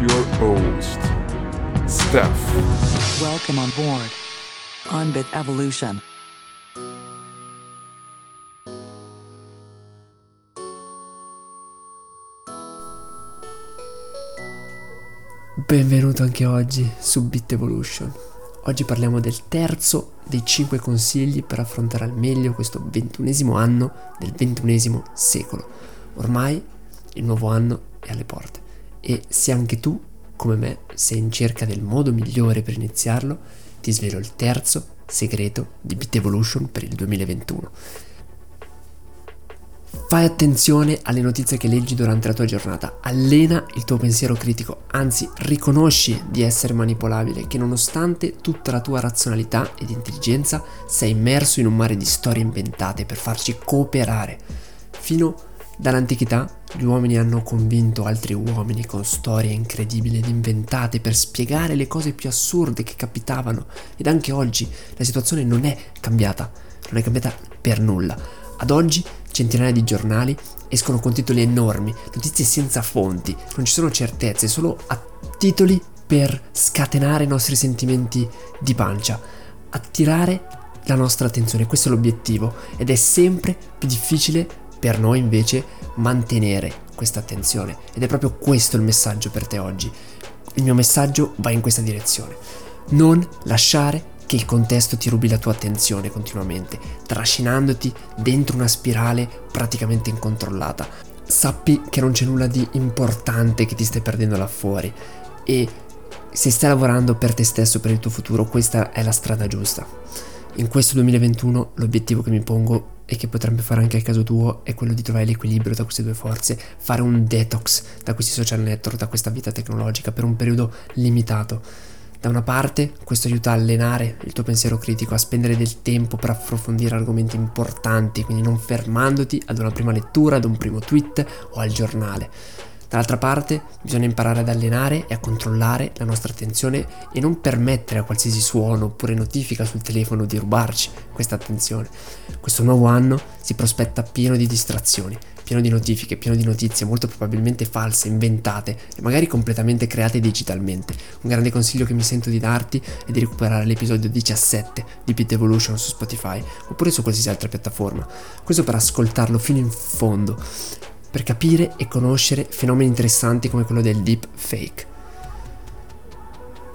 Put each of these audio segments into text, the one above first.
your host, Steph. Welcome on board Onbit Evolution. Benvenuto anche oggi su Bit Evolution. Oggi parliamo del terzo dei 5 consigli per affrontare al meglio questo ventunesimo anno del ventunesimo secolo. Ormai il nuovo anno è alle porte e se anche tu, come me, sei in cerca del modo migliore per iniziarlo, ti svelo il terzo segreto di Bit Evolution per il 2021 Fai attenzione alle notizie che leggi durante la tua giornata, allena il tuo pensiero critico, anzi riconosci di essere manipolabile, che nonostante tutta la tua razionalità ed intelligenza sei immerso in un mare di storie inventate per farci cooperare. Fino dall'antichità gli uomini hanno convinto altri uomini con storie incredibili ed inventate per spiegare le cose più assurde che capitavano ed anche oggi la situazione non è cambiata, non è cambiata per nulla. Ad oggi centinaia di giornali escono con titoli enormi, notizie senza fonti, non ci sono certezze, solo a titoli per scatenare i nostri sentimenti di pancia, attirare la nostra attenzione, questo è l'obiettivo ed è sempre più difficile per noi invece mantenere questa attenzione ed è proprio questo il messaggio per te oggi. Il mio messaggio va in questa direzione. Non lasciare che il contesto ti rubi la tua attenzione continuamente, trascinandoti dentro una spirale praticamente incontrollata. Sappi che non c'è nulla di importante che ti stai perdendo là fuori e se stai lavorando per te stesso, per il tuo futuro, questa è la strada giusta. In questo 2021 l'obiettivo che mi pongo e che potrebbe fare anche al caso tuo è quello di trovare l'equilibrio tra queste due forze, fare un detox da questi social network, da questa vita tecnologica per un periodo limitato da una parte questo aiuta a allenare il tuo pensiero critico, a spendere del tempo per approfondire argomenti importanti, quindi non fermandoti ad una prima lettura, ad un primo tweet o al giornale. Dall'altra parte bisogna imparare ad allenare e a controllare la nostra attenzione e non permettere a qualsiasi suono oppure notifica sul telefono di rubarci questa attenzione. Questo nuovo anno si prospetta pieno di distrazioni, pieno di notifiche, pieno di notizie molto probabilmente false, inventate e magari completamente create digitalmente. Un grande consiglio che mi sento di darti è di recuperare l'episodio 17 di Pit Evolution su Spotify oppure su qualsiasi altra piattaforma. Questo per ascoltarlo fino in fondo per capire e conoscere fenomeni interessanti come quello del deep fake.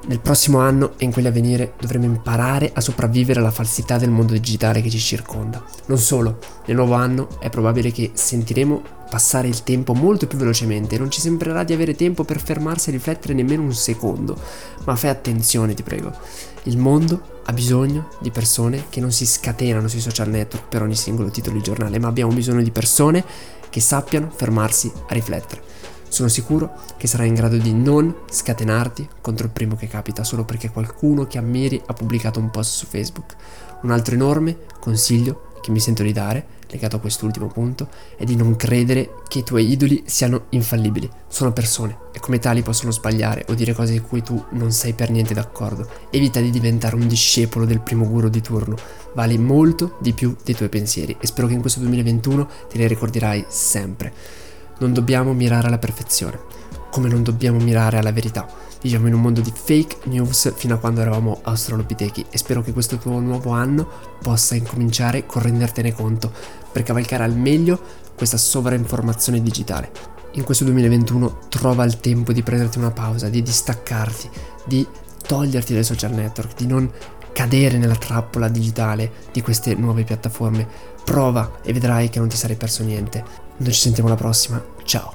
Nel prossimo anno e in quelli a venire dovremo imparare a sopravvivere alla falsità del mondo digitale che ci circonda. Non solo, nel nuovo anno è probabile che sentiremo passare il tempo molto più velocemente e non ci sembrerà di avere tempo per fermarsi a riflettere nemmeno un secondo. Ma fai attenzione, ti prego. Il mondo ha bisogno di persone che non si scatenano sui social network per ogni singolo titolo di giornale, ma abbiamo bisogno di persone che sappiano fermarsi a riflettere. Sono sicuro che sarai in grado di non scatenarti contro il primo che capita solo perché qualcuno che ammiri ha pubblicato un post su Facebook. Un altro enorme consiglio che mi sento di dare, legato a quest'ultimo punto, è di non credere che i tuoi idoli siano infallibili. Sono persone e come tali possono sbagliare o dire cose di cui tu non sei per niente d'accordo. Evita di diventare un discepolo del primo guru di turno. Vali molto di più dei tuoi pensieri e spero che in questo 2021 te ne ricorderai sempre. Non dobbiamo mirare alla perfezione, come non dobbiamo mirare alla verità. Viviamo in un mondo di fake news fino a quando eravamo australopitechi e spero che questo tuo nuovo anno possa incominciare con rendertene conto per cavalcare al meglio questa sovrainformazione digitale. In questo 2021 trova il tempo di prenderti una pausa, di distaccarti, di toglierti dai social network, di non cadere nella trappola digitale di queste nuove piattaforme. Prova e vedrai che non ti sarai perso niente. Noi ci sentiamo alla prossima. Ciao.